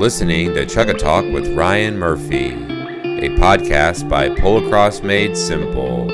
listening to Chugga Talk with Ryan Murphy, a podcast by Polocross Made Simple.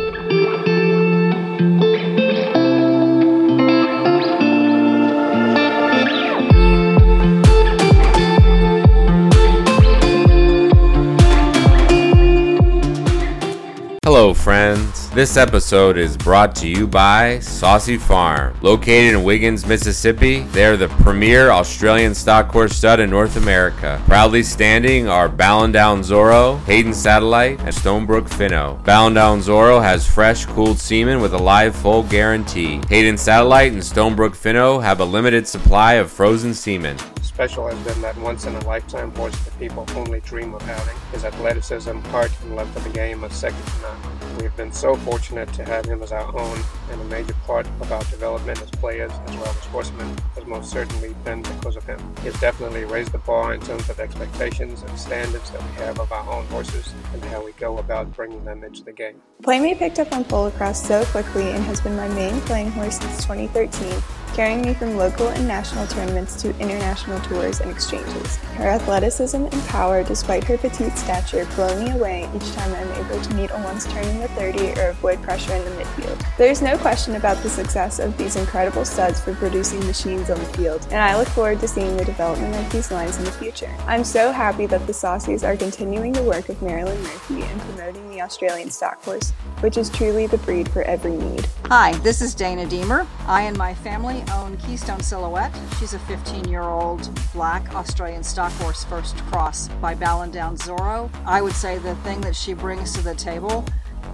Hello, friends. This episode is brought to you by Saucy Farm. Located in Wiggins, Mississippi, they are the premier Australian stock horse stud in North America. Proudly standing are Ballandown Zorro, Haydon Satellite, and Stonebrook Finno. Ballandown Zorro has fresh, cooled semen with a live full guarantee. Haydon Satellite and Stonebrook Finno have a limited supply of frozen semen special has been that once in a lifetime horse that people only dream of having. His athleticism, heart, and love for the game are second to none. We have been so fortunate to have him as our own, and a major part of our development as players as well as horsemen has most certainly been because of him. He has definitely raised the bar in terms of expectations and standards that we have of our own horses and how we go about bringing them into the game. Playmate picked up on polocross so quickly and has been my main playing horse since 2013 carrying me from local and national tournaments to international tours and exchanges. Her athleticism and power, despite her petite stature, blow me away each time I'm able to meet a once turn in the 30 or avoid pressure in the midfield. There's no question about the success of these incredible studs for producing machines on the field, and I look forward to seeing the development of these lines in the future. I'm so happy that the Saucies are continuing the work of Marilyn Murphy in promoting the Australian stock horse, which is truly the breed for every need. Hi, this is Dana Deemer. I and my family own Keystone Silhouette. She's a 15 year old black Australian stock horse first cross by Ballandown Zorro. I would say the thing that she brings to the table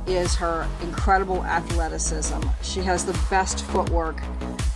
is her incredible athleticism. She has the best footwork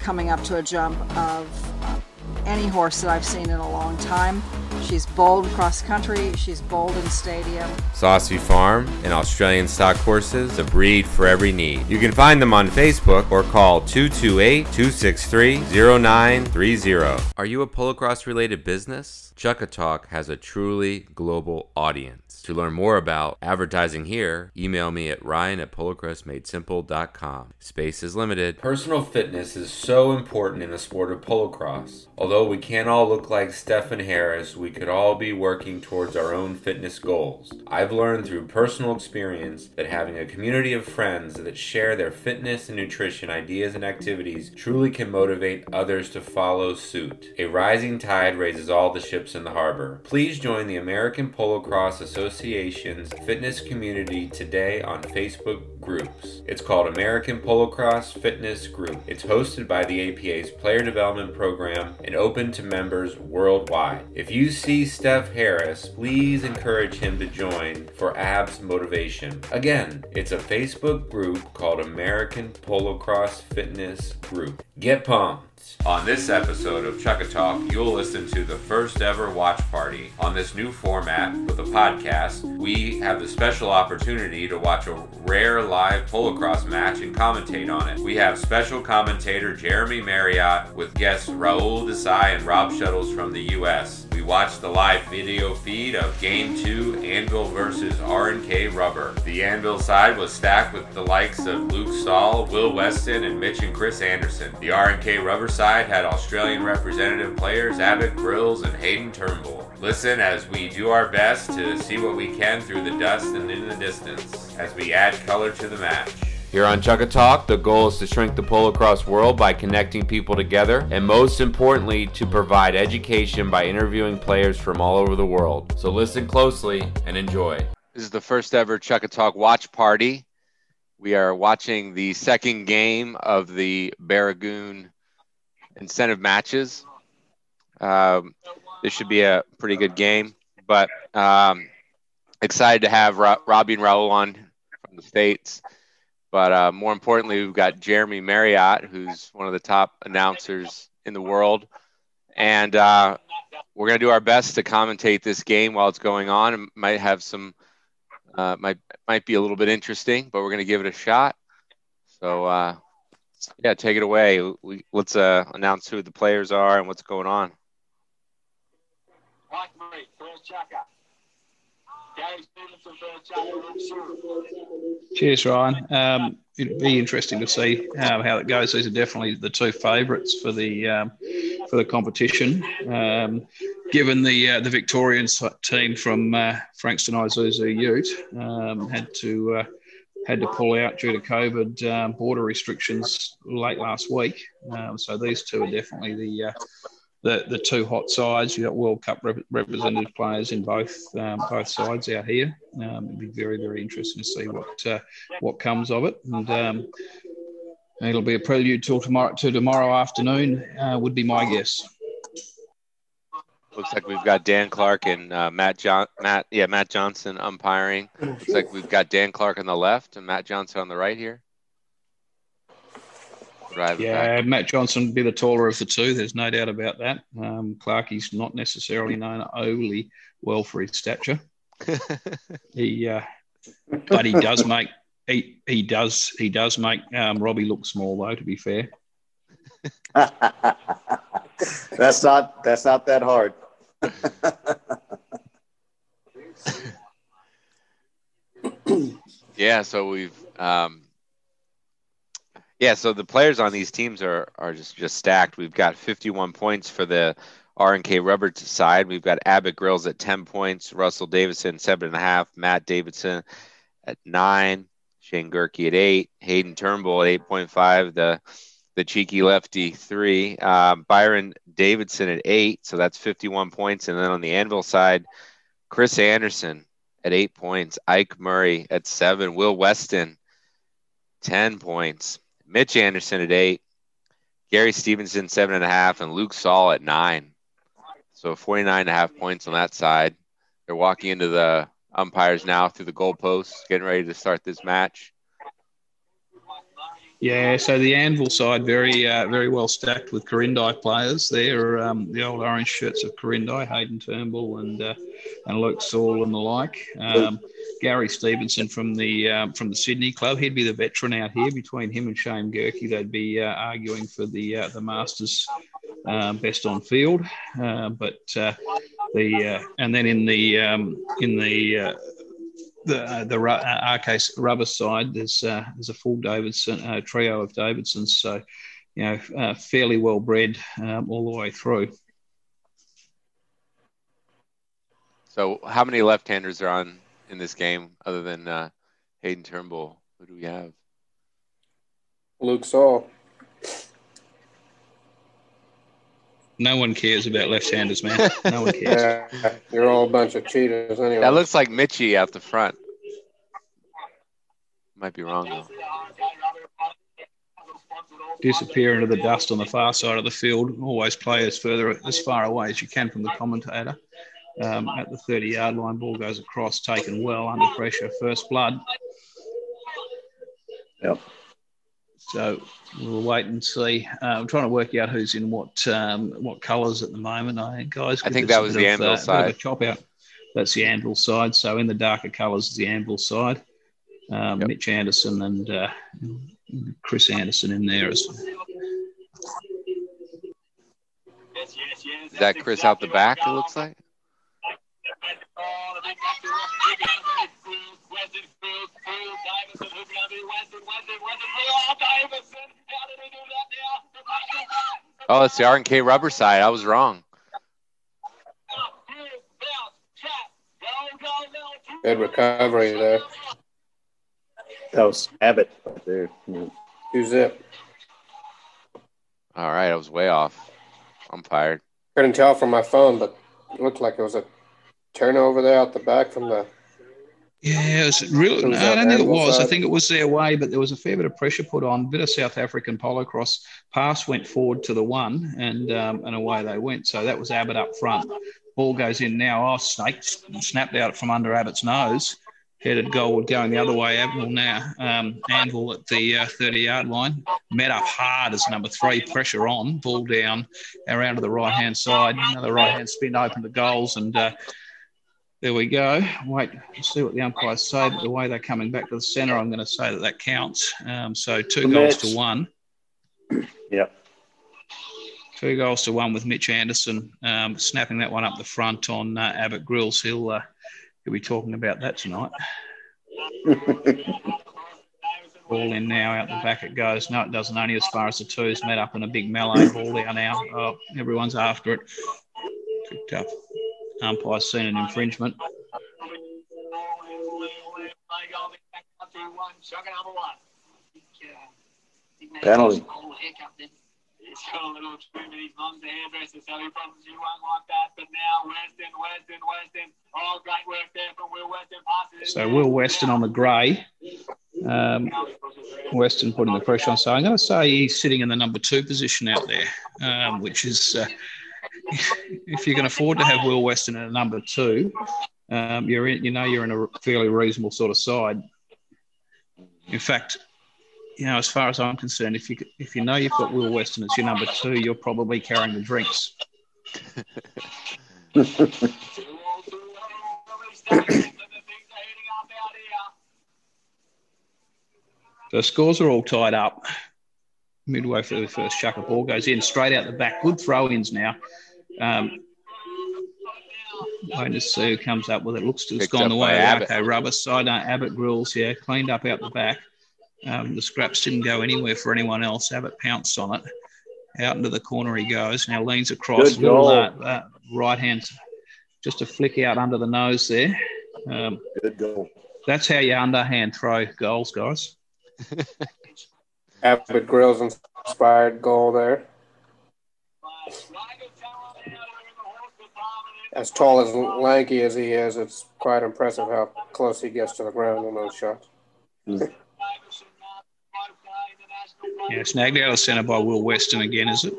coming up to a jump of uh, any horse that I've seen in a long time. She's bold cross country. She's bold in stadium. Saucy Farm and Australian stock horses, a breed for every need. You can find them on Facebook or call 228-263-0930. Are you a polocross related business? Chugga Talk has a truly global audience. To learn more about advertising here, email me at ryan at polocrossmadesimple.com. Space is limited. Personal fitness is so important in the sport of polocross. Although we can't all look like Stephen Harris, we could all be working towards our own fitness goals. I've learned through personal experience that having a community of friends that share their fitness and nutrition ideas and activities truly can motivate others to follow suit. A rising tide raises all the ships in the harbor. Please join the American Polo Cross Polocross Association's fitness community today on Facebook groups. It's called American Polocross Fitness Group. It's hosted by the APA's Player Development Program and open to members worldwide. If you see Steph Harris, please encourage him to join for abs motivation. Again, it's a Facebook group called American Polocross Fitness Group. Get pumped! On this episode of Chugga Talk, you'll listen to the first ever watch party. On this new format with a podcast, we have the special opportunity to watch a rare live polocross match and commentate on it. We have special commentator Jeremy Marriott with guests Raul Desai and Rob Shuttles from the US. We watched the live video feed of Game 2 Anvil versus RNK Rubber. The Anvil side was stacked with the likes of Luke Stahl, Will Weston, and Mitch and Chris Anderson. The RNK Rubber side had Australian representative players Abbott Grills and Hayden Turnbull. Listen as we do our best to see what we can through the dust and in the distance as we add color to the match. Here on Chugga Talk, the goal is to shrink the polocross world by connecting people together, and most importantly, to provide education by interviewing players from all over the world. So listen closely and enjoy. This is the first ever Chugga Talk watch party. We are watching the second game of the Barragoon incentive matches. Um, this should be a pretty good game, but um, excited to have Ro- Robbie and Raul on from the States. But uh, more importantly, we've got Jeremy Marriott, who's one of the top announcers in the world. And uh, we're going to do our best to commentate this game while it's going on. It might have some, uh, might, might be a little bit interesting, but we're going to give it a shot. So, uh, yeah, take it away. We, let's uh, announce who the players are and what's going on. Cheers, Ryan. Um, it'd be interesting to see how, how it goes. These are definitely the two favourites for the um, for the competition. Um, given the uh, the Victorian team from uh, Frankston Isuzu Ute um, had to uh, had to pull out due to COVID um, border restrictions late last week. Um, so these two are definitely the uh, the, the two hot sides. You've got World Cup rep- representative players in both um, both sides out here. Um, it'd be very very interesting to see what uh, what comes of it, and um, it'll be a prelude till tomorrow to tomorrow afternoon. Uh, would be my guess. Looks like we've got Dan Clark and uh, Matt John Matt yeah Matt Johnson umpiring. Looks like we've got Dan Clark on the left and Matt Johnson on the right here. Yeah, back. Matt Johnson would be the taller of the two. There's no doubt about that. Um, Clarkie's not necessarily known overly well for his stature. he, uh, but he does make he he does he does make um, Robbie look small though. To be fair, that's not that's not that hard. yeah, so we've um, yeah, so the players on these teams are are just just stacked. We've got 51 points for the R and K Rubber side. We've got Abbott Grills at 10 points, Russell Davidson seven and a half, Matt Davidson at nine, Shane Gerke at eight, Hayden Turnbull at 8.5, the the cheeky lefty three, uh, Byron Davidson at eight, so that's 51 points, and then on the Anvil side, Chris Anderson at eight points, Ike Murray at seven, Will Weston 10 points. Mitch Anderson at eight, Gary Stevenson seven and a half, and Luke Saul at nine. So 49 and a half points on that side. They're walking into the umpires now through the goalposts, getting ready to start this match. Yeah, so the Anvil side very uh, very well stacked with Corindi players. There, um, the old orange shirts of Corindi, Hayden Turnbull and uh, and Luke Saul and the like. Um, Gary Stevenson from the um, from the Sydney club. He'd be the veteran out here. Between him and Shane Gerke, they'd be uh, arguing for the uh, the Masters um, best on field. Uh, but uh, the uh, and then in the um, in the uh, the the RK rubber side, there's there's a full Davidson trio of Davidsons. So you know, fairly well bred um, all the way through. So, how many left-handers are on in this game other than uh, Hayden Turnbull? Who do we have? Luke Saul. No one cares about left-handers, man. No one cares. yeah, you're all a bunch of cheaters anyway. That looks like Mitchie out the front. Might be wrong though. Disappear into the dust on the far side of the field. Always play as further as far away as you can from the commentator um, at the 30 yard line. Ball goes across, taken well under pressure, first blood. Yep. So we'll wait and see. Uh, I'm trying to work out who's in what um, what colours at the moment. I think, guys. I think that was the of, anvil uh, side. chop out. That's the anvil side. So in the darker colours is the anvil side. Um, yep. Mitch Anderson and uh, Chris Anderson in there as well. Is that Chris out the back? It looks like. Oh, it's the R and K rubber side. I was wrong. Good recovery there. That was Abbott right there. Who's it? All right, I was way off. I'm fired. Couldn't tell from my phone, but it looked like it was a turnover there out the back from the. Yeah, it was really. no, I don't think it was. I think it was their way, but there was a fair bit of pressure put on. Bit of South African polo cross pass went forward to the one, and um, and away they went. So that was Abbott up front. Ball goes in now. Oh, snake snapped out from under Abbott's nose. Headed goalward going the other way. Anvil now. Um, Anvil at the uh, 30 yard line. Met up hard as number three. Pressure on. Ball down around to the right hand side. Another right hand spin open the goals. And uh, there we go. Wait, see what the umpires say. But the way they're coming back to the centre, I'm going to say that that counts. Um, so two the goals match. to one. Yep. Two goals to one with Mitch Anderson um, snapping that one up the front on uh, Abbott Grills. He'll uh, he'll be talking about that tonight. ball in now, out the back it goes. No, it doesn't. Only as far as the twos met up in a big melee ball down now. Oh, everyone's after it. Picked up. Umpire seen an infringement. Penalty. He's got a little spoon in his mum's hairdresser, so he probably won't like that. But now Weston, Weston, Weston. Oh, great work there from Will Weston. Passes So Will Weston on the grey. Um, Weston putting the pressure on. So I'm going to say he's sitting in the number two position out there, um, which is uh, if you can afford to have Will Weston at number two, um, you're in, you know you're in a fairly reasonable sort of side. In fact, you know, as far as I'm concerned, if you if you know you've got Will Weston as your number two, you're probably carrying the drinks. The scores are all tied up. Midway for the first chuck, a ball goes in straight out the back. Good throw ins now. Um, waiting to see who comes up with it. Looks to have Picked gone the way of okay, rubber side. No, Abbott grills, yeah, cleaned up out the back. Um, the scraps didn't go anywhere for anyone else. Abbott pounced on it. Out into the corner he goes. Now leans across. Little, uh, uh, right hand, just a flick out under the nose there. Um, Good goal. that's how you underhand throw goals, guys. Abbott Grills inspired goal there. As tall as lanky as he is, it's quite impressive how close he gets to the ground on those shots. Yeah, snagged out of centre by Will Weston again, is it?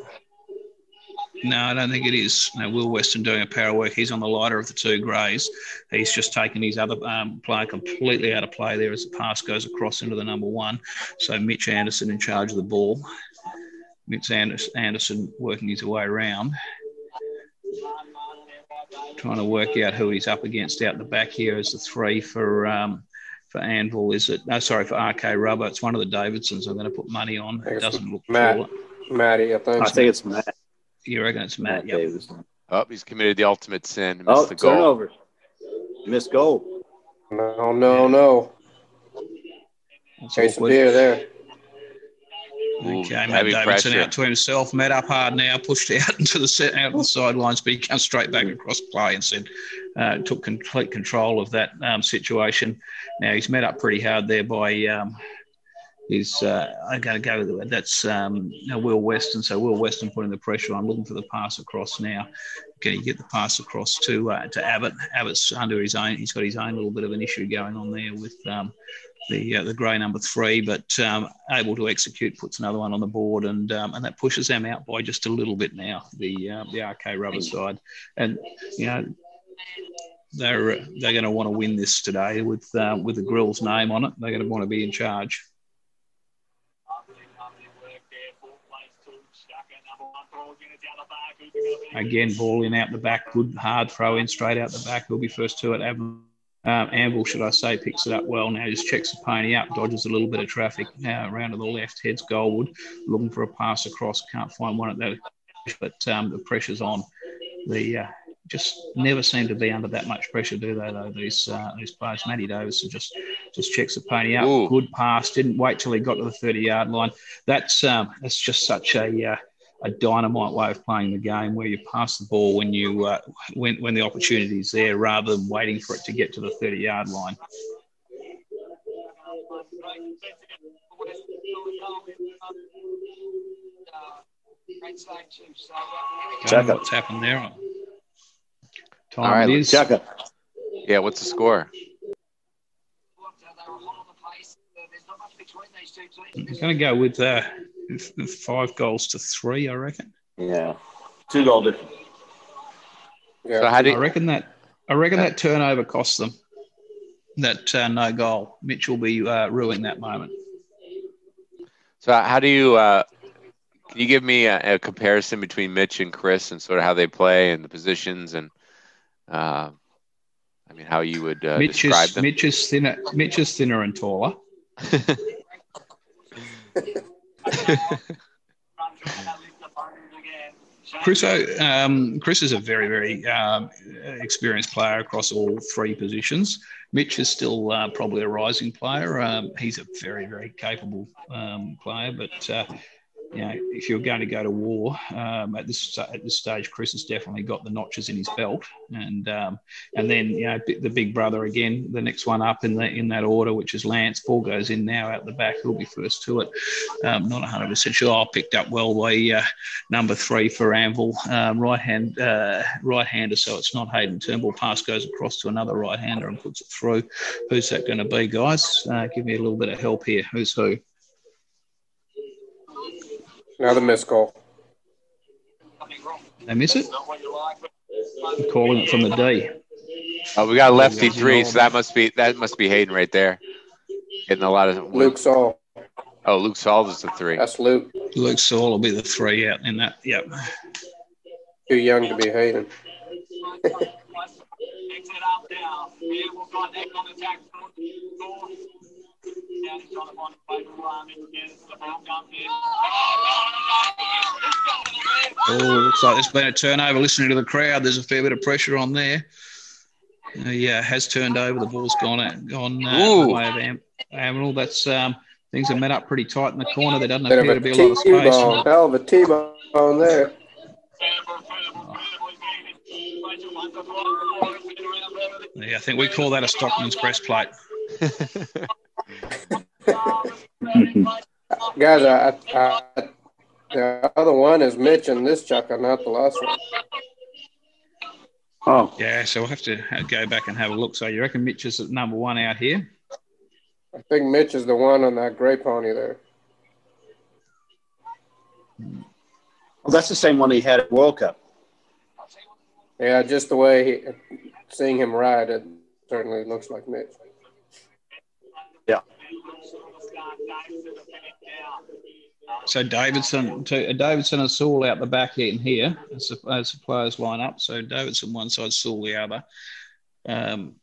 No, I don't think it is. No, Will Weston doing a power work. He's on the lighter of the two greys. He's just taken his other um, player completely out of play there as the pass goes across into the number one. So Mitch Anderson in charge of the ball. Mitch Anderson working his way around. Trying to work out who he's up against out the back here as the three for um, for Anvil. Is it? No, sorry, for RK Rubber. It's one of the Davidsons. I'm going to put money on. It doesn't look Matt. taller. Matty, I think. I think it's Matt, You reckon it's Matt? Matt Yep. Oh, he's committed the ultimate sin. Missed Oh, the goal. turnover. Missed goal. No, no, no. That's Chasing awkward. deer there. Okay, Matt Davidson pressure. out to himself. Met up hard now, pushed out into the set, out of the sidelines, but he comes straight back across play and said, uh, took complete control of that um, situation. Now he's met up pretty hard there by. Um, He's, uh, I'm going to go with it. That's um, Will Weston. So Will Weston putting the pressure on, looking for the pass across now. Can he get the pass across to uh, to Abbott? Abbott's under his own. He's got his own little bit of an issue going on there with um, the uh, the grey number three, but um, able to execute, puts another one on the board, and um, and that pushes them out by just a little bit now. The uh, the RK rubber side, and you know they're they're going to want to win this today with uh, with the Grills name on it. They're going to want to be in charge. Again, ball in out the back, good hard throw in straight out the back. He'll be first to it. Um, Anvil, should I say, picks it up well now. Just checks the pony up, dodges a little bit of traffic now around to the left, heads Goldwood, looking for a pass across. Can't find one at that, but um, the pressure's on. The uh, just never seem to be under that much pressure, do they? Though these uh, these players, Matty Davidson just just checks the pony up. Ooh. Good pass. Didn't wait till he got to the thirty yard line. That's um, that's just such a uh, a dynamite way of playing the game, where you pass the ball when you uh, when when the opportunity is there, rather than waiting for it to get to the thirty yard line. Don't Check know it. what's happened there. Time All right, is. Chaka. Yeah, what's the score? I'm going to go with uh, five goals to three. I reckon. Yeah. Two goal difference. Yeah. So how I reckon that. I reckon that turnover cost them. That uh, no goal. Mitch will be uh, ruining that moment. so how do you uh, can you give me a, a comparison between Mitch and Chris and sort of how they play and the positions and uh, I mean how you would uh, Mitch describe is them? Mitch is thinner. Mitch is thinner and taller. Chris, um, Chris is a very, very um, experienced player across all three positions. Mitch is still uh, probably a rising player. Um, he's a very, very capable um, player, but uh, you know, if you're going to go to war um, at this at this stage, Chris has definitely got the notches in his belt, and um, and then you know the big brother again, the next one up in the in that order, which is Lance. Paul goes in now out the back. He'll be first to it. Um, not 100 percent sure. I picked up well by uh, number three for Anvil, um, right hand uh, right hander. So it's not Hayden Turnbull. Pass goes across to another right hander and puts it through. Who's that going to be, guys? Uh, give me a little bit of help here. Who's who? Another missed call. They miss it. I'm calling it from the D. Oh, we got a lefty three, so that must be that must be Hayden right there. Getting a lot of Luke Saul. Oh, Luke Saul is the three. That's Luke. Luke Saul will be the three out in that. Yep. Too young to be Hayden. Exit up now. We've got that on attack. Down he's trying to find a way to run in again. The ball comes in. Oh, looks like there's been a turnover. Listening to the crowd, there's a fair bit of pressure on there. Uh, yeah, has turned over. The ball's gone out, gone uh, Ooh. the way of Am- Amiral. That's um, things are met up pretty tight in the corner. There doesn't Bit appear to be a lot of space. T-bone. Hell of a T-bone there. Yeah, I think we call that a Stockman's breastplate. Guys, I, I, I, the other one is Mitch and this chucker, not the last one. Oh, Yeah, so we'll have to go back and have a look. So you reckon Mitch is at number one out here? I think Mitch is the one on that gray pony there. well, that's the same one he had at World Cup. Yeah, just the way he, seeing him ride, it certainly looks like Mitch. Yeah. So Davidson, to, uh, Davidson and Saul out the back in here as as players line up. So Davidson one side, Saul the other. Um,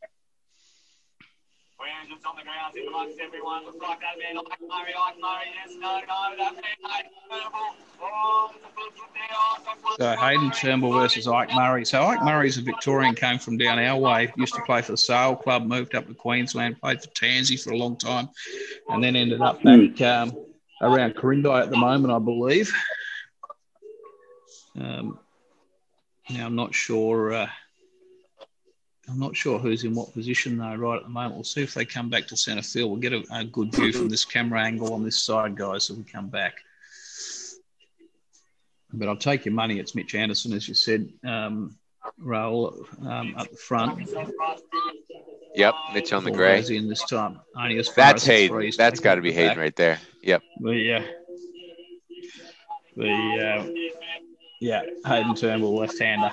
On the ground in amongst everyone. Looks like that man, like Murray, like Murray. Yes, no, no, that man, Turnbull. Oh, there's a flip from there. Oh, so Hayden Turnbull versus Ike Murray. So Ike Murray's a Victorian, came from down our way, used to play for the Sale Club, moved up to Queensland, played for Tansey for a long time, and then ended up back um, around Corindi at the moment, I believe. Um, now I'm not sure. Uh, I'm not sure who's in what position though. Right at the moment, we'll see if they come back to centre field. We'll get a, a good view from this camera angle on this side, guys. If we come back, but I'll take your money. It's Mitch Anderson, as you said. Um, Raul um, up the front. Yep, Mitch on the guys in this time. Only as far That's as Hayden. threes That's got to be Hayden back. right there. Yep. The uh, the uh, yeah Hayden Turnbull left hander.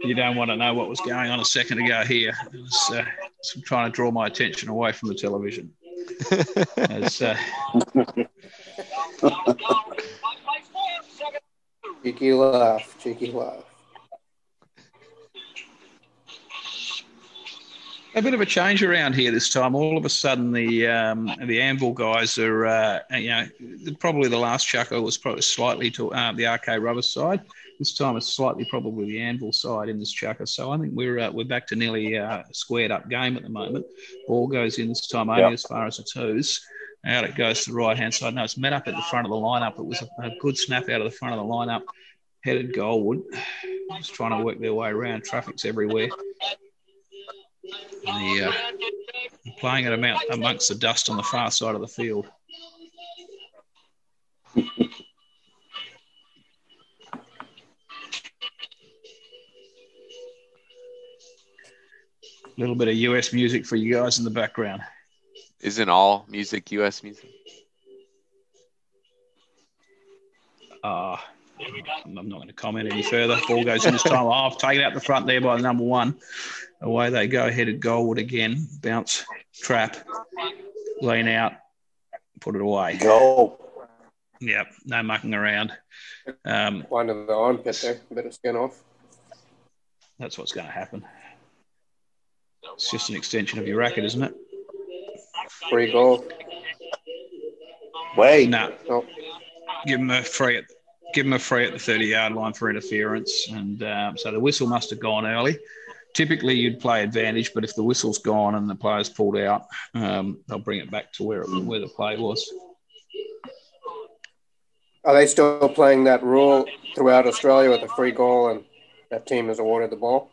You don't want to know what was going on a second ago here. It was uh, trying to draw my attention away from the television. As, uh, Cheeky laugh, cheeky laugh. A bit of a change around here this time. All of a sudden, the um, the Anvil guys are, uh, you know, probably the last chucker was probably slightly to uh, the RK Rubber side. This time, it's slightly probably the Anvil side in this chucker. So I think we're uh, we're back to nearly uh, squared up game at the moment. Ball goes in this time only Yeah. as far as the twos. Out it goes to the right hand side. No, it's met up at the front of the lineup. It was a, a good snap out of the front of the lineup. Headed goalward. Just trying to work their way around. Traffic's everywhere. The, uh, playing it amount amongst the dust on the far side of the field. A little bit of US music for you guys in the background. Isn't all music U.S. music? Uh, I'm not going to comment any further. Ball goes in this time. I've taken out the front there by the number one. Away they go, ahead headed goalward again. Bounce, trap, lean out, put it away. Go. Yep, no mucking around. Um, One of the armpit there, a bit of skin off. that's what's going to happen. It's just an extension of your racket, isn't it? Free goal. Wait. No, Oh, give him a free at give him a free at the 30 yard line for interference, and um, so the whistle must have gone early. Typically you'd play advantage, but if the whistle's gone and the player's pulled out, um, they'll bring it back to where it, where the play was. Are they still playing that rule throughout Australia with a free goal and that team is awarded the ball?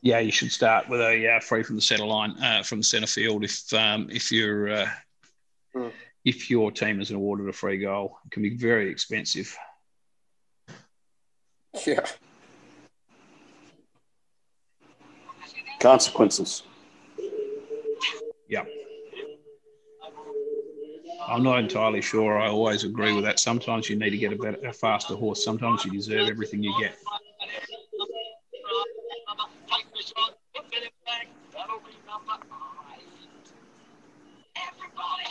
Yeah, you should start with a uh, free from the centre line, uh, from the centre field. If um, if you're uh, Hmm. if your team is awarded a free goal, it can be very expensive. Yeah. Consequences. Yeah. I'm not entirely sure. I always agree with that. Sometimes you need to get a, better, a faster horse. Sometimes you deserve everything you get. Take the shot, get it back. That'll be number five. Everybody,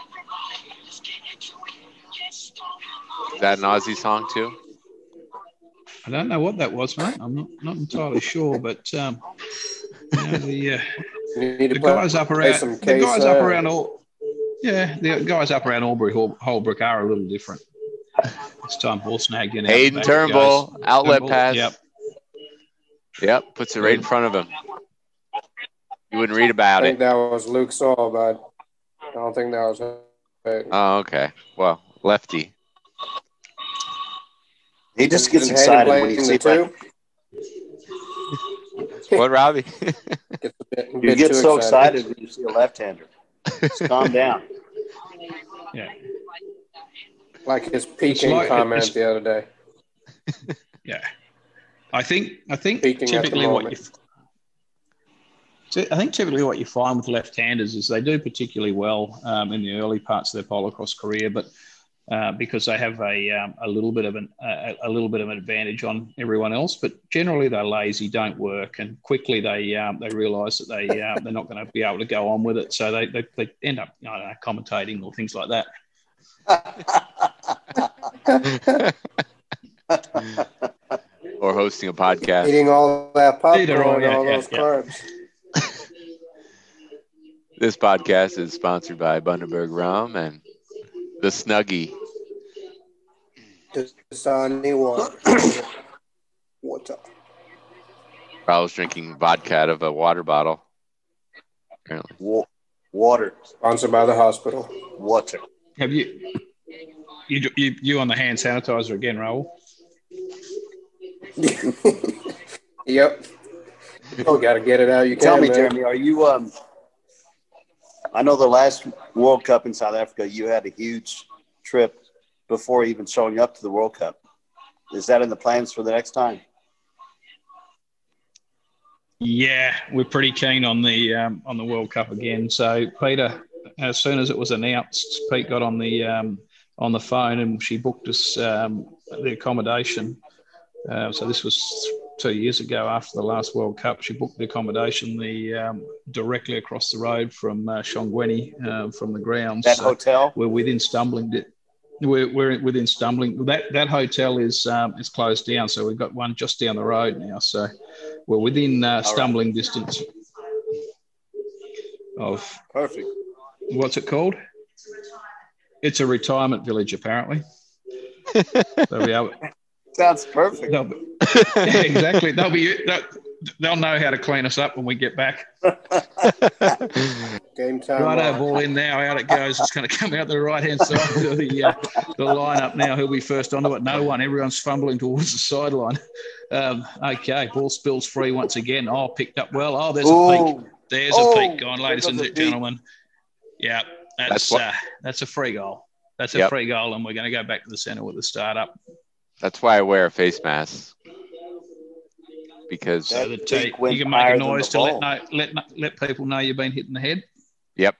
everybody, just get into it. Get strong. Is that an Aussie song too? I don't know what that was, mate. I'm not, not entirely sure, but um, you know, the uh, You need to the guys up around the guys up around all yeah the guys up around Albury Holbrook are a little different. This time ball snagged in. out the Hayden Turnbull, outlet Turnbull, pass. Yep. Yep, puts it right in front of him. You wouldn't read about I about think it. that was Luke Saul, but I don't think that was him. Oh, okay. Well, lefty. He just gets excited when playing you see the two? What, Robbie? Gets a bit, You bit get so excited when you see a left-hander. Just calm down. Yeah. Like his peaking like- comment the other day. Yeah, I think I think Peaking typically what you I think typically what you find with left-handers is they do particularly well um, in the early parts of their polocross career, but uh, because they have a, um, a little bit of an a, a little bit of an advantage on everyone else. But generally they're lazy, don't work, and quickly they um, they realise that they uh, they're not going to be able to go on with it, so they, they, they end up I don't know commentating or things like that. or hosting a podcast. Eating all that popcorn Either or, and yeah, all yeah, those yeah. carbs. This podcast is sponsored by Bundaberg Rum and the Snuggie. Dasani water. water. I was drinking vodka out of a water bottle. Apparently. Wa- Water, Sponsored by the hospital. water. Have you you you, you on the hand sanitizer again, Raul? yep. Oh, got to get it out. You Tell can, me, man. Jeremy, are you? Um, I know the last World Cup in South Africa, you had a huge trip before even showing up to the World Cup. Is that in the plans for the next time? Yeah, we're pretty keen on the um, on the World Cup again. So Peter, as soon as it was announced, Pete got on the um, on the phone and she booked us um, the accommodation. Uh, so this was two years ago after the last World Cup. She booked the accommodation the um, directly across the road from uh, Shongweni uh, from the grounds. That So hotel? we're within stumbling. Di- we're, we're within stumbling. That that hotel is um, is closed down, so we've got one just down the road now. So we're within uh, stumbling distance of Perfect. what's it called? It's a retirement village, apparently. They'll be able, Sounds perfect. they'll be, yeah, exactly. They'll be they'll, they'll know how to clean us up when we get back. Game time. Righto, on. ball in now. Out it goes. It's going to come out the right hand side of the uh, the lineup now. Who'll be first onto it? No one. Everyone's fumbling towards the sideline. Um, okay, ball spills free once again. Oh, picked up well. Oh, there's a peak. Ooh, There's Oh, a peak gone, ladies and goes a peak. gentlemen. Yeah, that's That's what- uh, that's a free goal. That's a Yep. free goal, and we're going to go back to the centre with the start up. That's why I wear a face mask. Because So That that went you can make a noise to let know, let let people know you've been hit in the head. yep,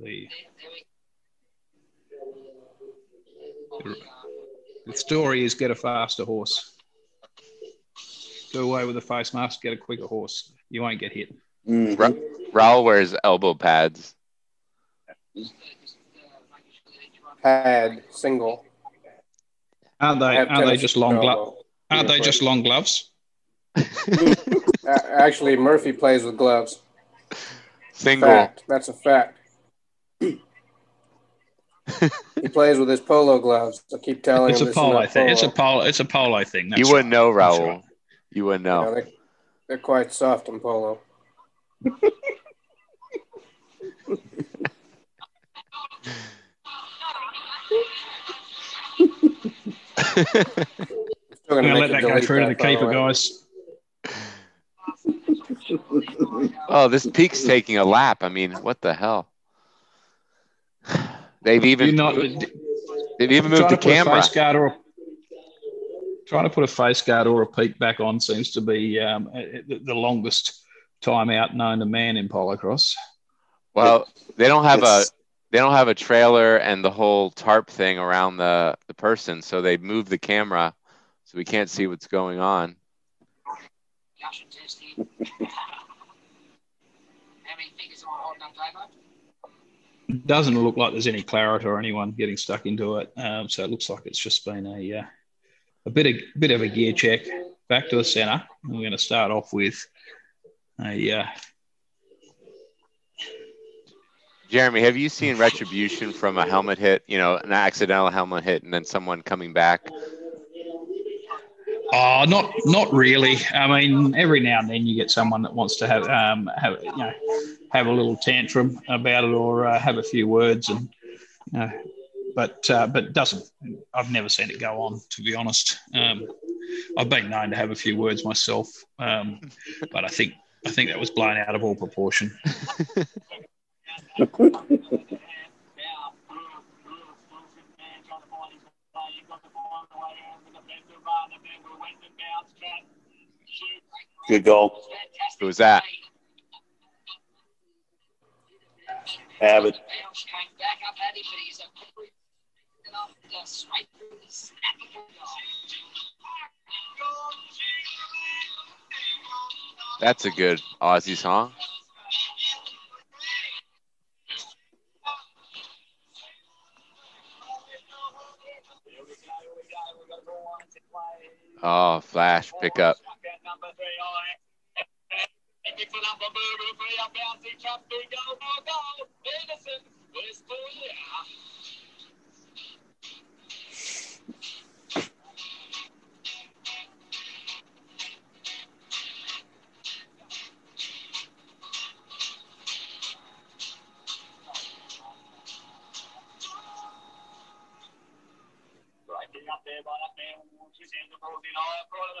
The, the story is get a faster horse. Do away with the face mask, get a quicker horse. You won't get hit. mhm. Ra- Raul wears elbow pads. Pad single. Aren't they? Aren't they just long gloves? Aren't they just long gloves? Actually, Murphy plays with gloves. Single. Fact. That's a fact. he plays with his polo gloves. I keep telling it's him a this is polo thing. It's a polo. polo. It's a polo thing. That's you wouldn't right. know, That's Raul. right. You wouldn't You know. know, they, they're quite soft in polo. I'm gonna gonna let that go delete through to the keeper, way. guys. Oh, this peak's taking a lap. I mean, what the hell? They've even not they've even moved the to put a camera. face guard or a, trying to put a face guard or a peak back on seems to be um, the the longest time out known to man in polocross. Well, they don't have a It's- they don't have a trailer and the whole tarp thing around the the person, so they move the camera so we can't see what's going on. Doesn't look like there's any claret or anyone getting stuck into it, um, so it looks like it's just been a uh, a bit of bit of a gear check back to the centre. We're going to start off with a uh, Jeremy, have you seen retribution from a helmet hit? You know, an accidental helmet hit, and then someone coming back. Oh, not not really. I mean, every now and then you get someone that wants to have um have you know have a little tantrum about it or uh, have a few words and you know, but uh, but doesn't. I've never seen it go on to be honest. Um, I've been known to have a few words myself, um, but I think I think that was blown out of all proportion. Good goal. Who was that? Abbott. Bounce came back up at him, but he's a quick enough to straight through the snap of the goal. That's a good Aussie song. Oh, flash pickup.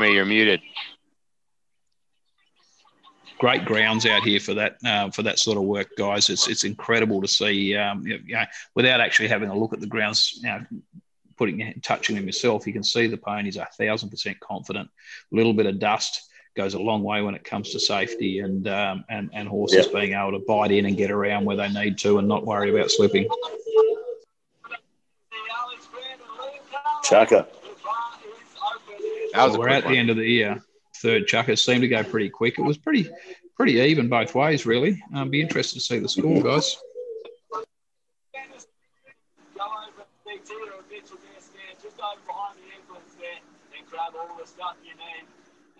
Jeremy, you're muted. great grounds out here for that uh, for that sort of work, guys. It's it's incredible to see. Um, you know, without actually having a look at the grounds, you know, putting touching them yourself, you can see the ponies are thousand percent confident. A little bit of dust goes a long way when it comes to safety and um, and and horses being able to bite in and get around where they need to and not worry about slipping. Chaka. That was a we're at one. the end of the year. third chucker. Seemed to go pretty quick. It was pretty pretty even both ways, really. Um, be interested to see the score, guys. Go over big Mitchell there, just over behind the ambulance there and grab all the stuff you need.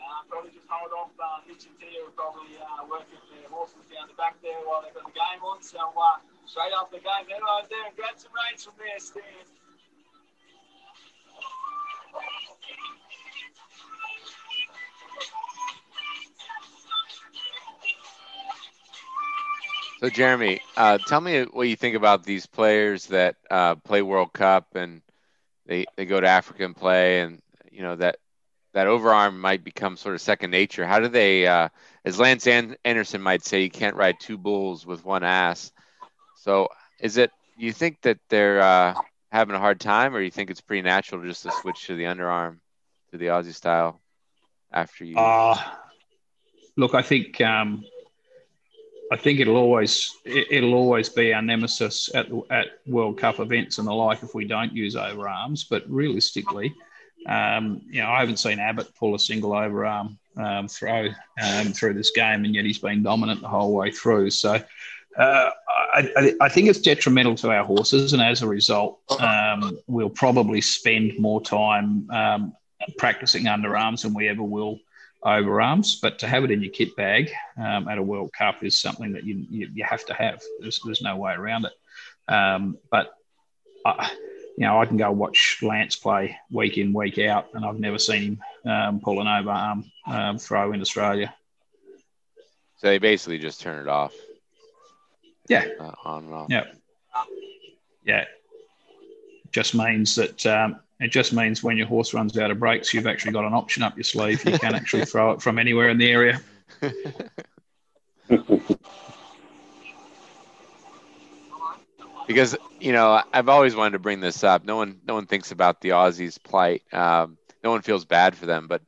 Uh, probably just hold off uh, Mitch and Tito are probably uh, working their horses down the back there while they've got the game on. So uh, straight after the game, head over there and grab some reins from there, Stan. So, Jeremy, uh, tell me what you think about these players that uh, play World Cup and they, they go to Africa and play, and you know that that overarm might become sort of second nature. How do they, uh, as Lance An- Anderson might say, you can't ride two bulls with one ass. So, is it you think that they're uh, having a hard time, or you think it's pretty natural just to switch to the underarm, to the Aussie style? after you? Uh, look, I think um, I think it'll always it, will always be our nemesis at at World Cup events and the like if we don't use overarms. But realistically, um, you know, I haven't seen Abbott pull a single overarm um, throw um, through this game, and yet he's been dominant the whole way through. So. Uh, I, I, think it's detrimental to our horses, and as a result, um, we'll probably spend more time um, practicing underarms than we ever will overarms, but to have it in your kit bag um, at a World Cup is something that you, you, you have to have. There's, there's, no way around it. Um, but, I, you know, I can go watch Lance play week in, week out, and I've never seen him um, pull an overarm um, throw in Australia. So they basically just turn it off. Yeah. Uh, on and off. Yeah. Yeah. Just means that um, it just means when your horse runs out of brakes, you've actually got an option up your sleeve. You can actually throw it from anywhere in the area. because you know I've always wanted to bring this up. No one, no one thinks about the Aussies' plight. Um, no one feels bad for them, but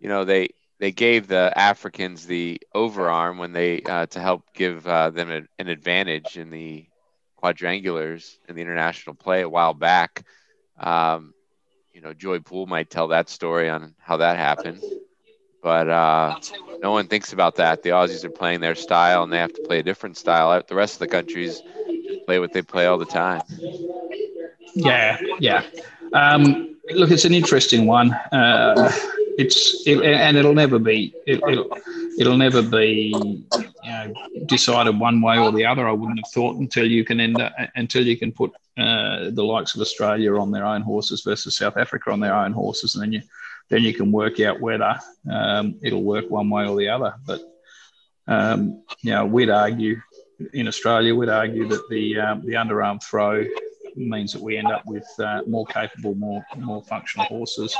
you know they they gave the Africans the overarm when they uh, to help give uh, them a, an advantage in the quadrangulars in the international play a while back. Um, you know, Joy Poole might tell that story on how that happened. But uh, no one thinks about that. The Aussies are playing their style, and they have to play a different style. The rest of the countries play what they play all the time. Yeah, yeah. Um, look, it's an interesting one. Uh, it's it, and it'll never be it, will it'll never be you know, decided one way or the other. I wouldn't have thought until you can end up, until you can put uh, the likes of Australia on their own horses versus South Africa on their own horses, and then you then you can work out whether um, it'll work one way or the other. But um, you know, we'd argue in Australia, we'd argue that the um, the underarm throw means that we end up with uh, more capable, more more functional horses.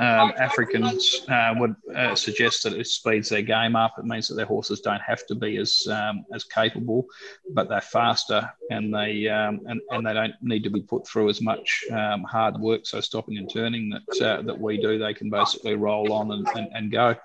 Um, Africans uh, would uh, suggest that it speeds their game up. It means that their horses don't have to be as um, as capable, but they're faster and they um, and, and they don't need to be put through as much um, hard work. So stopping and turning that uh, that we do, they can basically roll on and, and, and go.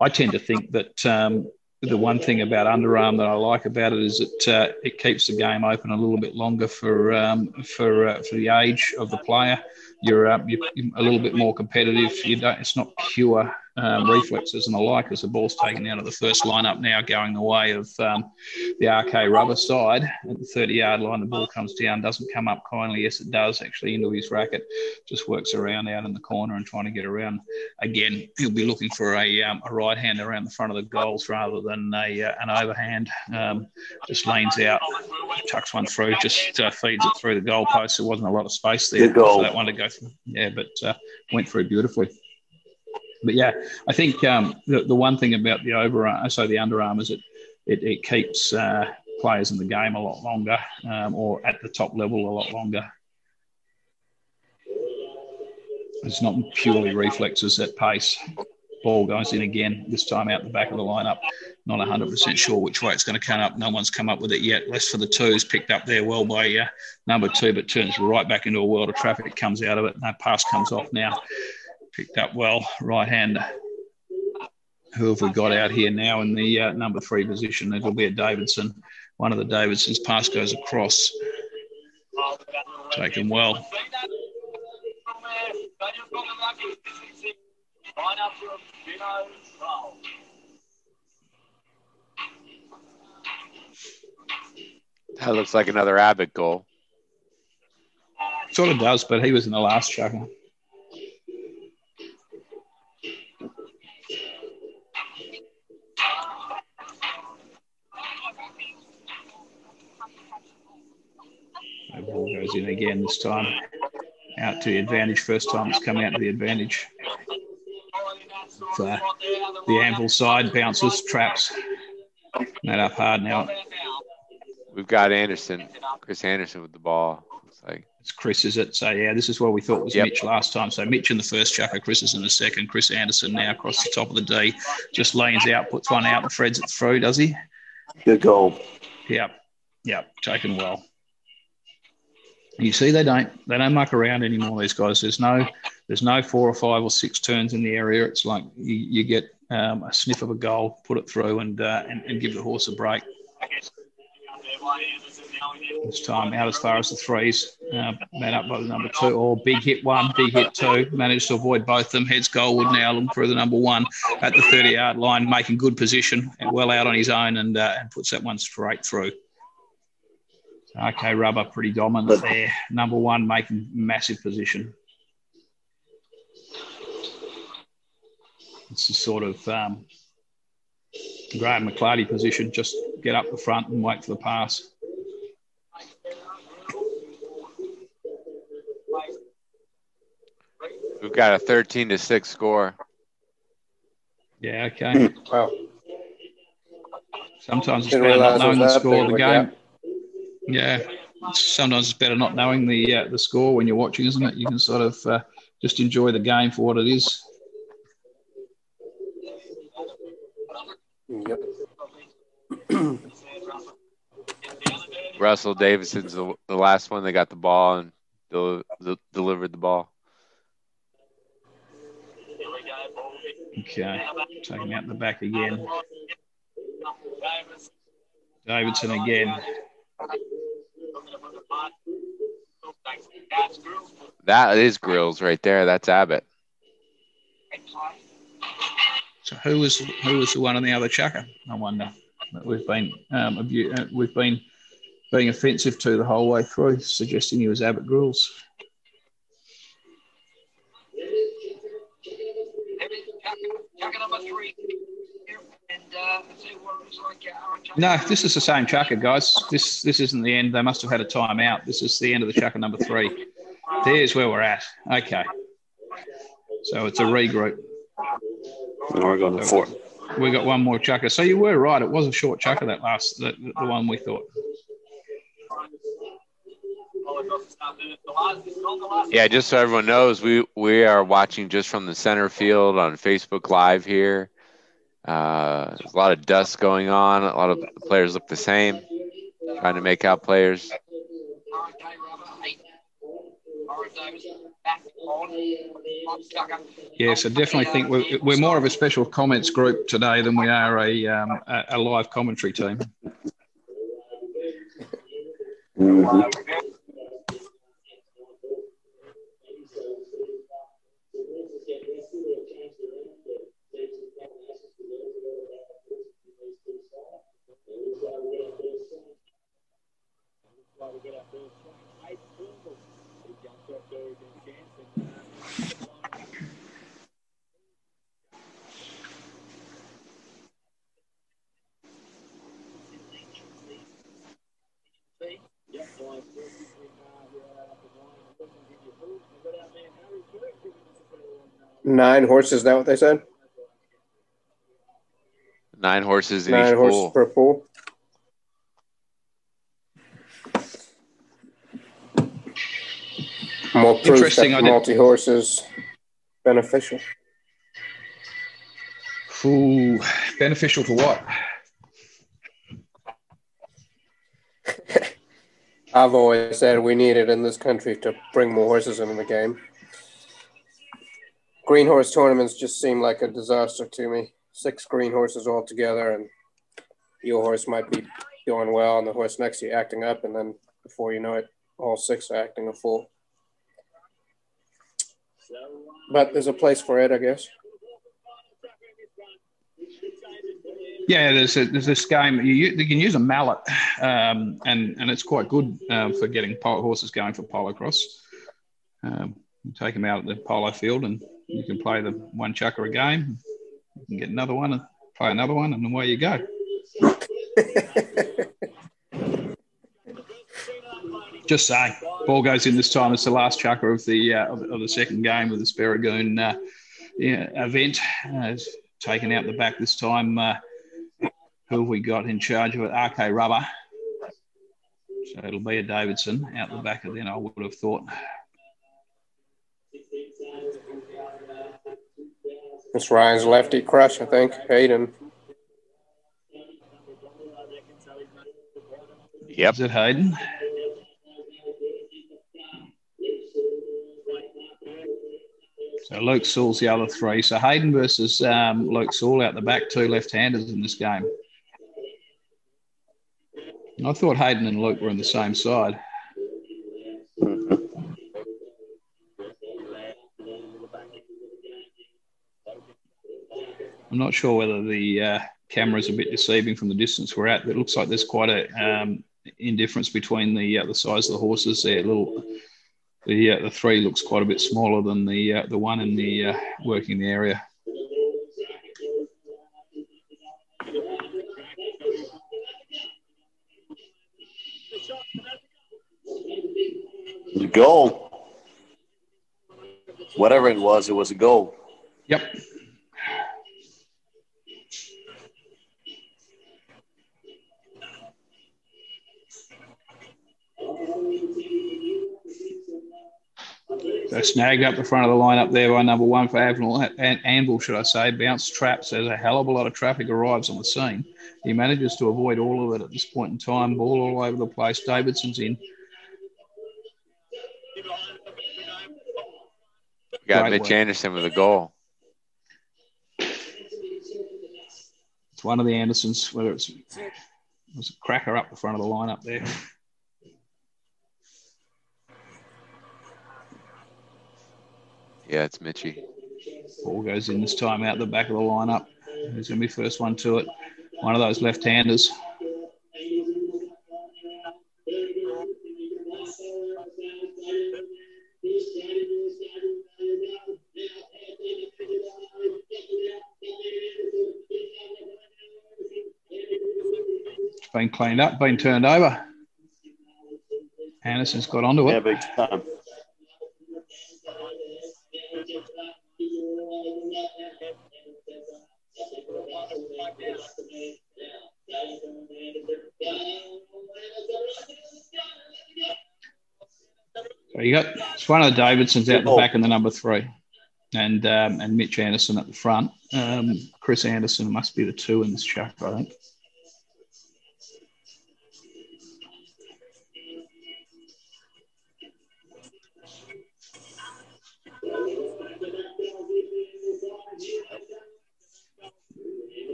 I tend to think that um, the one thing about underarm that I like about it is that uh, it keeps the game open a little bit longer for um, for uh, for the age of the player. You're, uh, you're a little bit more competitive. You don't. It's not pure um, reflexes and the like as the ball's taken out of the first lineup now going the way of um, the RK rubber side at the 30 yard line. The ball comes down, doesn't come up kindly. Yes, it does actually into his racket, just works around out in the corner and trying to get around. Again, he'll be looking for a, um, a right hand around the front of the goals rather than a, uh, an overhand. Um, just leans out, tucks one through, just uh, feeds it through the goalpost. There wasn't a lot of space there for that one to go through. Yeah, but uh, went through beautifully but yeah, I think um, the, the one thing about the overarm, so the underarm, is it it, it keeps uh, players in the game a lot longer, um, or at the top level a lot longer. It's not purely reflexes at pace. Ball goes in again, this time out the back of the lineup. Not 100% sure which way it's going to come up. No one's come up with it yet. Less for the twos, picked up there well by uh, number two, but turns right back into a world of traffic, comes out of it. No pass comes off now picked up well, right hander. Who have we got out here now in the uh, number three position? It'll be a Davidson. One of the Davidsons pass goes across. Taken well. That looks like another Abbott goal. Sort of does, but he was in the last chucker. ball goes in again this time. Out to the advantage. First time it's come out to the advantage. Uh, the anvil side bounces, traps. That up hard now. We've got Anderson, Chris Anderson with the ball. Looks like it's Chris, is it? So yeah, this is what we thought was yep. Mitch last time. So Mitch in the first chucker, Chris is in the second. Chris Anderson now across the top of the D, just leans out, puts one out, and threads it through. Does he? Good goal. Yep, yep, taken well. You see, they don't they don't muck around anymore. These guys. There's no there's no four or five or six turns in the area. It's like you, you get um, a sniff of a goal, put it through, and, uh, and, and give the horse a break. This time out as far as the threes, uh, met up by the number two, or big hit one, big hit two. Managed to avoid both them. Heads Goldwood now looking for the number one at the 30 yard line, making good position well out on his own and, uh, and puts that one straight through. Okay, rubber pretty dominant there. Number one making massive position. It's a sort of um, Graham McClarty position. Just get up the front and wait for the pass. We've got a 13 to 6 score. Yeah, okay. Wow. Sometimes it's Didn't better not knowing the score of the like game. Yeah. Sometimes it's better not knowing the uh, the score when you're watching, isn't it? You can sort of uh, just enjoy the game for what it is. Yep. Russell Davidson's the, the last one that got the ball and del- del- delivered the ball. Okay, taking out the back again. Davidson again. That is Grills right there. That's Abbott. So who was who was the one on the other chucker? I wonder. That we've been um, abu- uh, we've been being offensive to the whole way through, suggesting he was Abbott Grills. No, this is the same chucker, guys. This this isn't the end. They must have had a timeout. This is the end of the chucker number three. There's where we're at. Okay. So it's a regroup. Now we're going to four. We got one more chucker. So you were right. It was a short chucker that last, the, the one we thought. Yeah, just so everyone knows, we we are watching just from the center field on Facebook Live here. Uh, there's a lot of dust going on. A lot of players look the same, trying to make out players. Yes, I definitely think we're, we're more of a special comments group today than we are a, um, a, a live commentary team. Nine horses, is that what they said? Nine horses in Nine each horses pool. per pool. More proof Interesting, that multi horse is beneficial. Ooh, beneficial to what? I've always said we need it in this country to bring more horses into the game. Green horse tournaments just seem like a disaster to me. Six green horses all together, and your horse might be doing well, and the horse next to you acting up, and then before you know it, all six are acting a fool. But there's a place for it, I guess. Yeah, there's, a, there's this game. You, you can use a mallet, um, and and it's quite good um, for getting polo horses going for polocrosse. Um, take them out at the polo field, and you can play the one chucker a game. You can get another one and play another one, and away you go. Just saying, ball goes in this time. It's the last chucker of the uh, of, of the second game of the Barragoon uh, yeah, event. Uh, it's taken out the back this time. Uh, who have we got in charge of it? RK Rubber. So it'll be a Davidson out the back of then, I would have thought. It's Ryan's lefty crush, I think. Hayden. Yep. Is it Hayden? So Luke Sewell's the other three. So Hayden versus um, Luke Sewell out the back, two left-handers in this game. I thought Hayden and Luke were on the same side. I'm not sure whether the uh, camera is a bit deceiving from the distance we're at. It looks like there's quite a um, indifference between the uh, the size of the horses. There, little the uh, the three looks quite a bit smaller than the uh, the one in the uh, working the area. The goal. Whatever it was, it was a goal. Yep. So snagged up the front of the line up there by number one for Anvil, Anvil, should I say, bounce traps as a hell of a lot of traffic arrives on the scene. He manages to avoid all of it at this point in time. Ball all over the place. Davidson's in. We got Great Mitch work. Anderson with a goal. It's one of the Andersons, whether it's, it's a cracker up the front of the line up there. Yeah, it's Mitchy. Ball goes in this time out the back of the lineup. Who's going to be first one to it? One of those left-handers. been cleaned up, been turned over. Anderson's got onto it. Yeah, big time. So you got it's one of the Davidsons out the back in the number three, and um, and Mitch Anderson at the front. Um, Chris Anderson must be the two in this chuck, I think.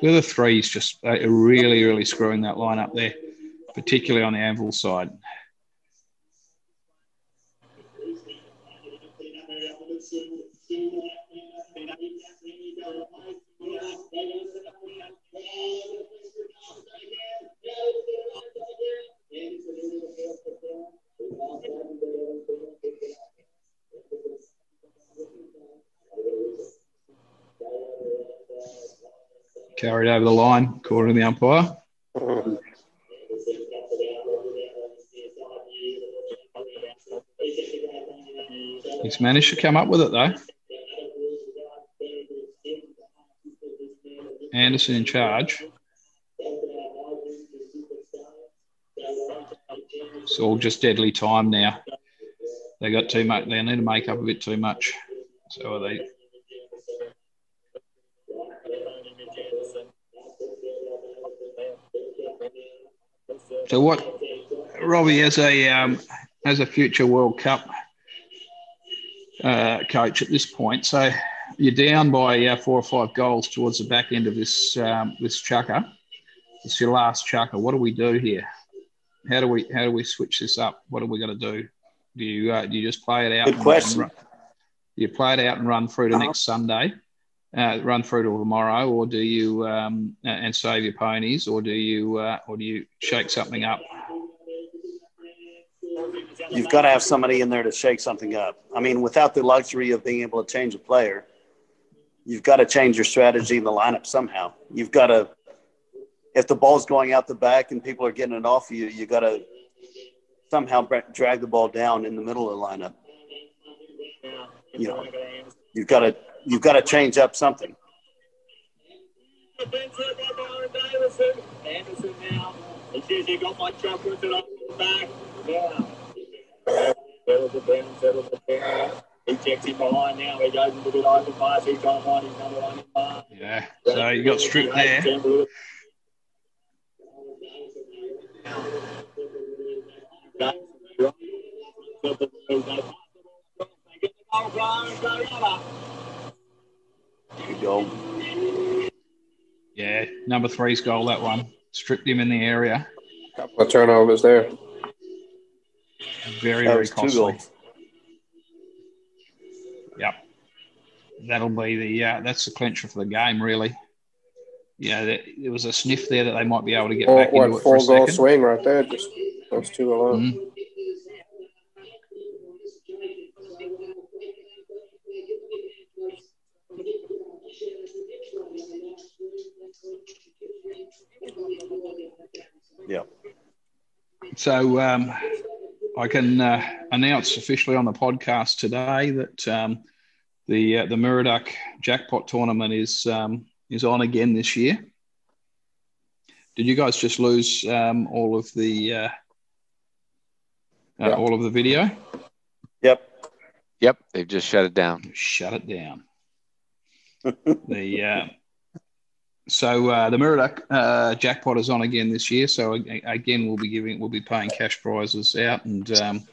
The other three is just uh, really, really screwing that line up there, particularly on the Anvil side. Carried over the line, according to the umpire. He's managed to come up with it though. Anderson in charge. It's all just deadly time now. They got too much. They need to make up a bit too much. So are they So what, Robbie, as a um, as a future World Cup uh, coach at this point, so you're down by uh, four or five goals towards the back end of this um, this chukker. It's your last chucker. What do we do here? How do we how do we switch this up? What are we going to do? Do you uh, do you just play it out? Good question. Run, you play it out and run through to uh-huh. next Sunday uh, run through to tomorrow, or do you um, and save your ponies, or do you uh, or do you shake something up? You've got to have somebody in there to shake something up. I mean, without the luxury of being able to change a player, you've got to change your strategy in the lineup somehow. You've got to, if the ball's going out the back and people are getting it off you, you got to somehow drag the ball down in the middle of the lineup. You know, you've got to you've got to change up something. Anderson now. He says he got my truck with it on back. Now. Settles it down, settles it down. He checks him behind now. He goes into the open pass. He's trying to find number one pass. Yeah. So you got stripped there. Good goal. Yeah, number three's goal, that one. Stripped him in the area. Couple of turnovers there. Very, That very was two costly. goals. Yep. That'll be the uh, that's the clincher for the game, really. Yeah, there, there was a sniff there that they might be able to get Four, back into what it for a four goal second. swing right there? Just those two alone. Mhm. Yeah. So um, I can uh, announce officially on the podcast today that um, the uh, the Muraduck jackpot tournament is um, is on again this year. Did you guys just lose um, all of the uh, uh, Yeah. all of the video? Yep. Yep, they've just shut it down. Shut it down. the uh, so uh, the Muraduck uh, jackpot is on again this year. So again, we'll be giving we'll be paying cash prizes out. And um,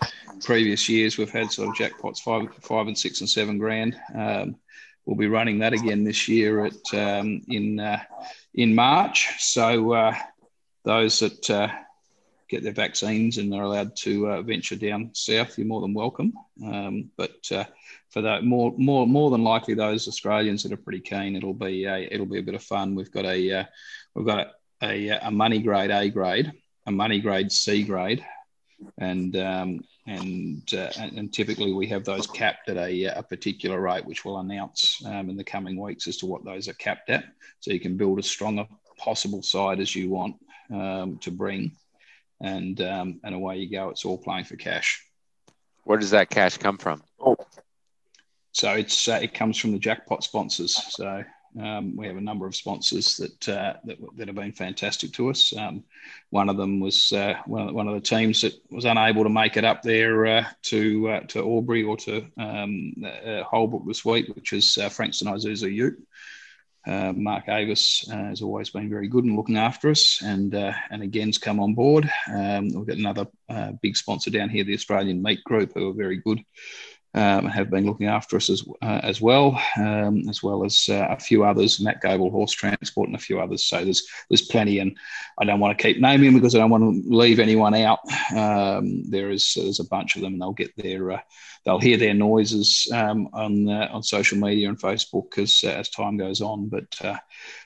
previous years we've had sort of jackpots five five and six and seven grand. Um, we'll be running that again this year at um, in uh, in March. So uh, those that uh, get their vaccines and they're allowed to uh, venture down south, you're more than welcome. Um, but uh, for that, more more more than likely, those Australians that are pretty keen, it'll be a, it'll be a bit of fun. We've got a uh, we've got a, a, a money grade A grade, a money grade C grade, and um, and, uh, and typically we have those capped at a, a particular rate, which we'll announce um, in the coming weeks as to what those are capped at, so you can build as strong a possible side as you want um, to bring, and um, and away you go. It's all playing for cash. Where does that cash come from? So it's uh, it comes from the jackpot sponsors. So um, we have a number of sponsors that uh, that, that have been fantastic to us. Um, one of them was uh, one, of, one of the teams that was unable to make it up there uh, to uh, to Albury or to um, uh, Holbrook this week, which is uh, Frankston Isuzu Ute. Uh, Mark Avis uh, has always been very good in looking after us, and uh, and again's come on board. Um, we've got another uh, big sponsor down here, the Australian Meat Group, who are very good um, have been looking after us as, uh, as well, um, as well as uh, a few others, Matt Goble Horse Transport and a few others. So there's there's plenty, and I don't want to keep naming because I don't want to leave anyone out. Um, there is there's a bunch of them, and they'll get their uh, they'll hear their noises um, on uh, on social media and Facebook as uh, as time goes on. But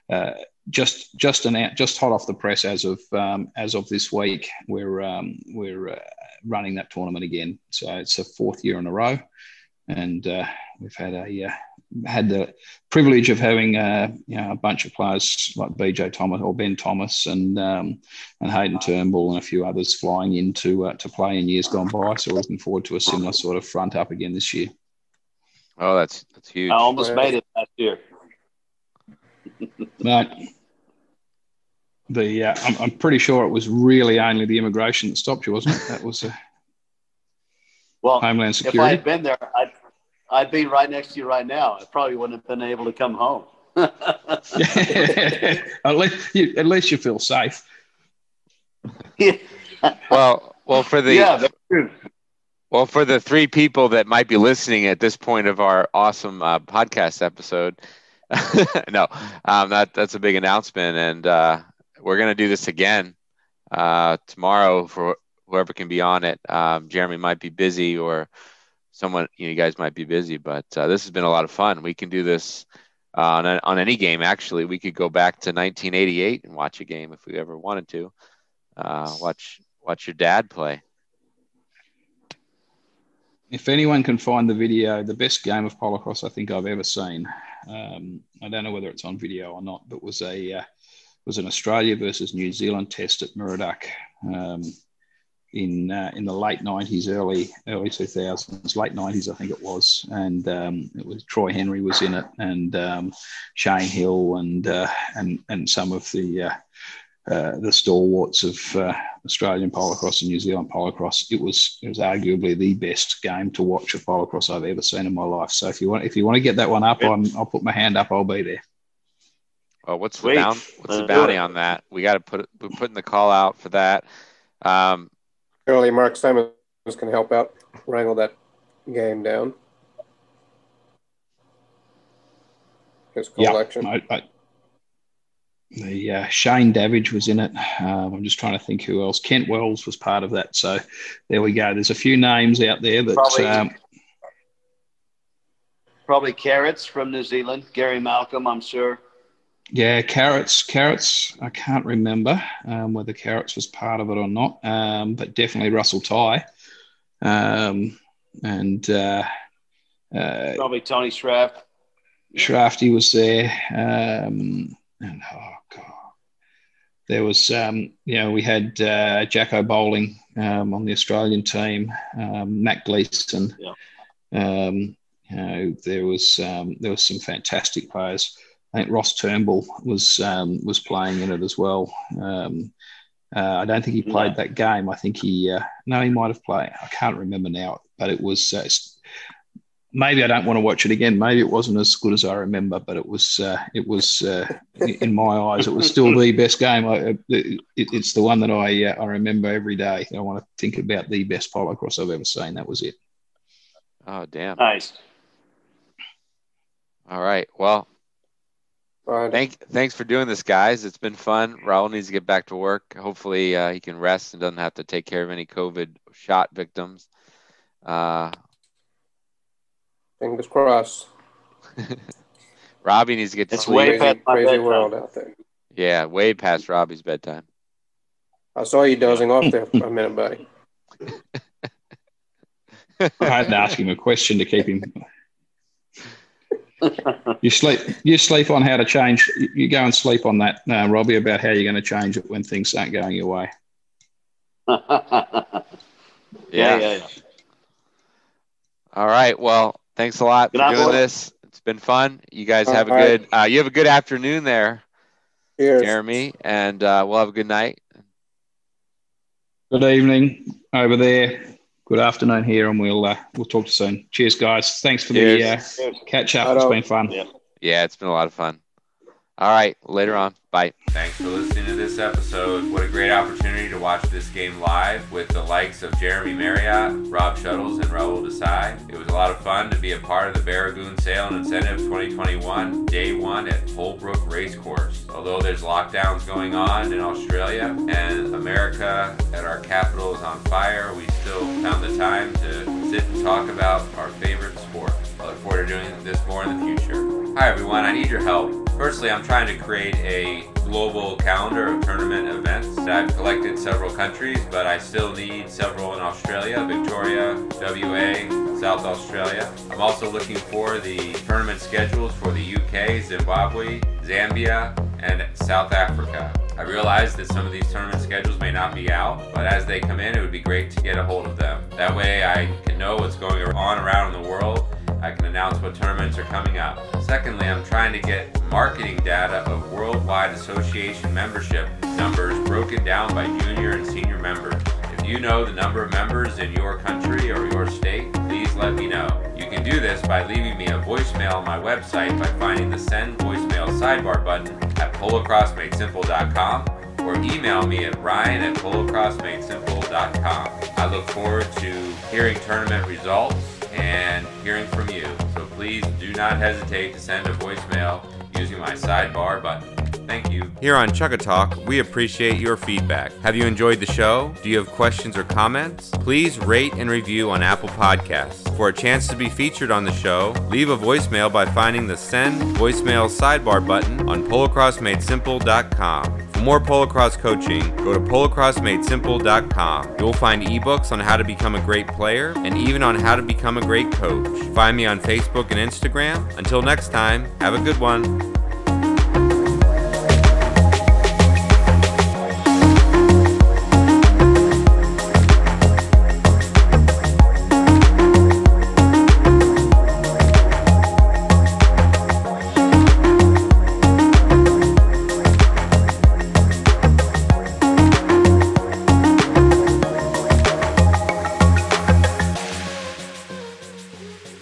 uh, just just an out, just hot off the press as of um, as of this week, we're um, we're uh, running that tournament again. So it's the fourth year in a row, and uh, we've had a uh, had the privilege of having uh, you know, a bunch of players like BJ Thomas or Ben Thomas and um, and Hayden Turnbull and a few others flying in to uh, to play in years gone by. So we're looking forward to a similar sort of front up again this year. Oh, that's that's huge. I almost made it last year. But the uh, I'm, I'm pretty sure it was really only the immigration that stopped you, wasn't it? That was uh, Well, Homeland security. if I Security. had been there, I'd, I'd be right next to you right now. I probably wouldn't have been able to come home. at least you, at least you feel safe. Yeah. Well, well for the yeah, that's true. well for the three people that might be listening at this point of our awesome uh, podcast episode. no, um, that that's a big announcement, and uh, we're gonna do this again uh, tomorrow for whoever can be on it. Um, Jeremy might be busy, or someone you, know, you guys might be busy, but uh, this has been a lot of fun. We can do this uh, on a, on any game. Actually, we could go back to 1988 and watch a game if we ever wanted to. Uh, watch watch your dad play. If anyone can find the video, the best game of polocrosse I think I've ever seen. Um, I don't know whether it's on video or not, but was a uh, was an Australia versus New Zealand test at Muraduck um, in uh, in the late nineties, early early two thousands, late nineties I think it was, and um, it was Troy Henry was in it, and um, Shane Hill, and uh, and and some of the uh, uh, the stalwarts of uh, Australian polocrosse and New Zealand polocrosse. It was it was arguably the best game to watch of polocrosse I've ever seen in my life. So if you want if you want to get that one up, I'm, I'll put my hand up. I'll be there. Well, what's the Sweet. bound, what's the bounty on that? We got to put we're putting the call out for that. Um, Surely Mark Simons can help out wrangle that game down. His Yeah, collection. I, I, the uh, Shane Davidge was in it. Um, I'm just trying to think who else. Kent Wells was part of that. So there we go. There's a few names out there that Probably- um, Probably carrots from New Zealand. Gary Malcolm, I'm sure. Yeah, carrots. Carrots. I can't remember um, whether carrots was part of it or not, um, but definitely Russell Ty, um, and uh, uh, Probably Tony Schraff. Shrafty was there, um, and oh god, there was um, you know we had uh, Jacko Bowling um, on the Australian team, um, Matt Gleason. Yeah. Um, you know there was um, there was some fantastic players. I think Ross Turnbull was um, was playing in it as well. Um, uh, I don't think he played No. that game. I think he uh, no, he might have played. I can't remember now, but it was. Uh, maybe I don't want to watch it again. Maybe it wasn't as good as I remember, but it was. Uh, it was uh, in my eyes, it was still the best game. I, it, it's the one that I uh, I remember every day. I want to think about the best polocrosse I've ever seen. That was it. Oh, damn. Nice. All right. Well, Fine. thank thanks for doing this, guys. It's been fun. Raul needs to get back to work. Hopefully, uh, he can rest and doesn't have to take care of any COVID shot victims. Uh, Fingers crossed. Robbie needs to get to It's sleep. way Crazy, past my crazy world out there. Yeah, way past Robbie's bedtime. I saw you dozing off there for a minute, buddy. I had to ask him a question to keep him. You sleep. You sleep on how to change. You go and sleep on that, uh, Robbie, about how you're going to change it when things aren't going your way. yeah, Yeah. yeah, yeah. All right. Well, thanks a lot Good for night, doing boys. this. It's been fun. You guys All have a right. good. Uh, you have a good afternoon there, Cheers. Jeremy, and uh, we'll have a good night. Good evening over there. Good afternoon here, and we'll uh, we'll talk to you soon. Cheers, guys. Thanks for the uh, catch up. It's Righto. been fun. Yeah. Yeah, it's been a lot of fun. All right, later on. Bye. Thanks for listening to this episode. What a great opportunity to watch this game live with the likes of Jeremy Marriott, Rob Shuttles, and Raul Desai. It was a lot of fun to be a part of the Barragoon Sale and Incentive 2021 Day 1 at Holbrook Racecourse. Although there's lockdowns going on in Australia and America at our capital is on fire, we still found the time to sit and talk about our favorite sport. I look forward to doing this more in the future. Hi everyone, I need your help. Firstly, I'm trying to create a global calendar of tournament events. I've collected several countries, but I still need several in Australia, Victoria, WA, South Australia. I'm also looking for the tournament schedules for the UK, Zimbabwe, Zambia, and South Africa. I realize that some of these tournament schedules may not be out, but as they come in, it would be great to get a hold of them. That way I can know what's going on around the world I can announce what tournaments are coming up. Secondly, I'm trying to get marketing data of worldwide association membership numbers broken down by junior and senior members. If you know the number of members in your country or your state, please let me know. You can do this by leaving me a voicemail on my website by finding the send voicemail sidebar button at polocrossmadesimple.com or email me at ryan at polocrossmadesimple.com. I look forward to hearing tournament results and hearing from you. So please do not hesitate to send a voicemail using my sidebar button. Thank you. Here on Chugga Talk, we appreciate your feedback. Have you enjoyed the show? Do you have questions or comments? Please rate and review on Apple Podcasts. For a chance to be featured on the show, leave a voicemail by finding the send voicemail sidebar button on polocrossmadesimple.com. For more polocross coaching, go to polocrossmadesimple.com. You'll find ebooks on how to become a great player and even on how to become a great coach. Find me on Facebook and Instagram. Until next time, have a good one.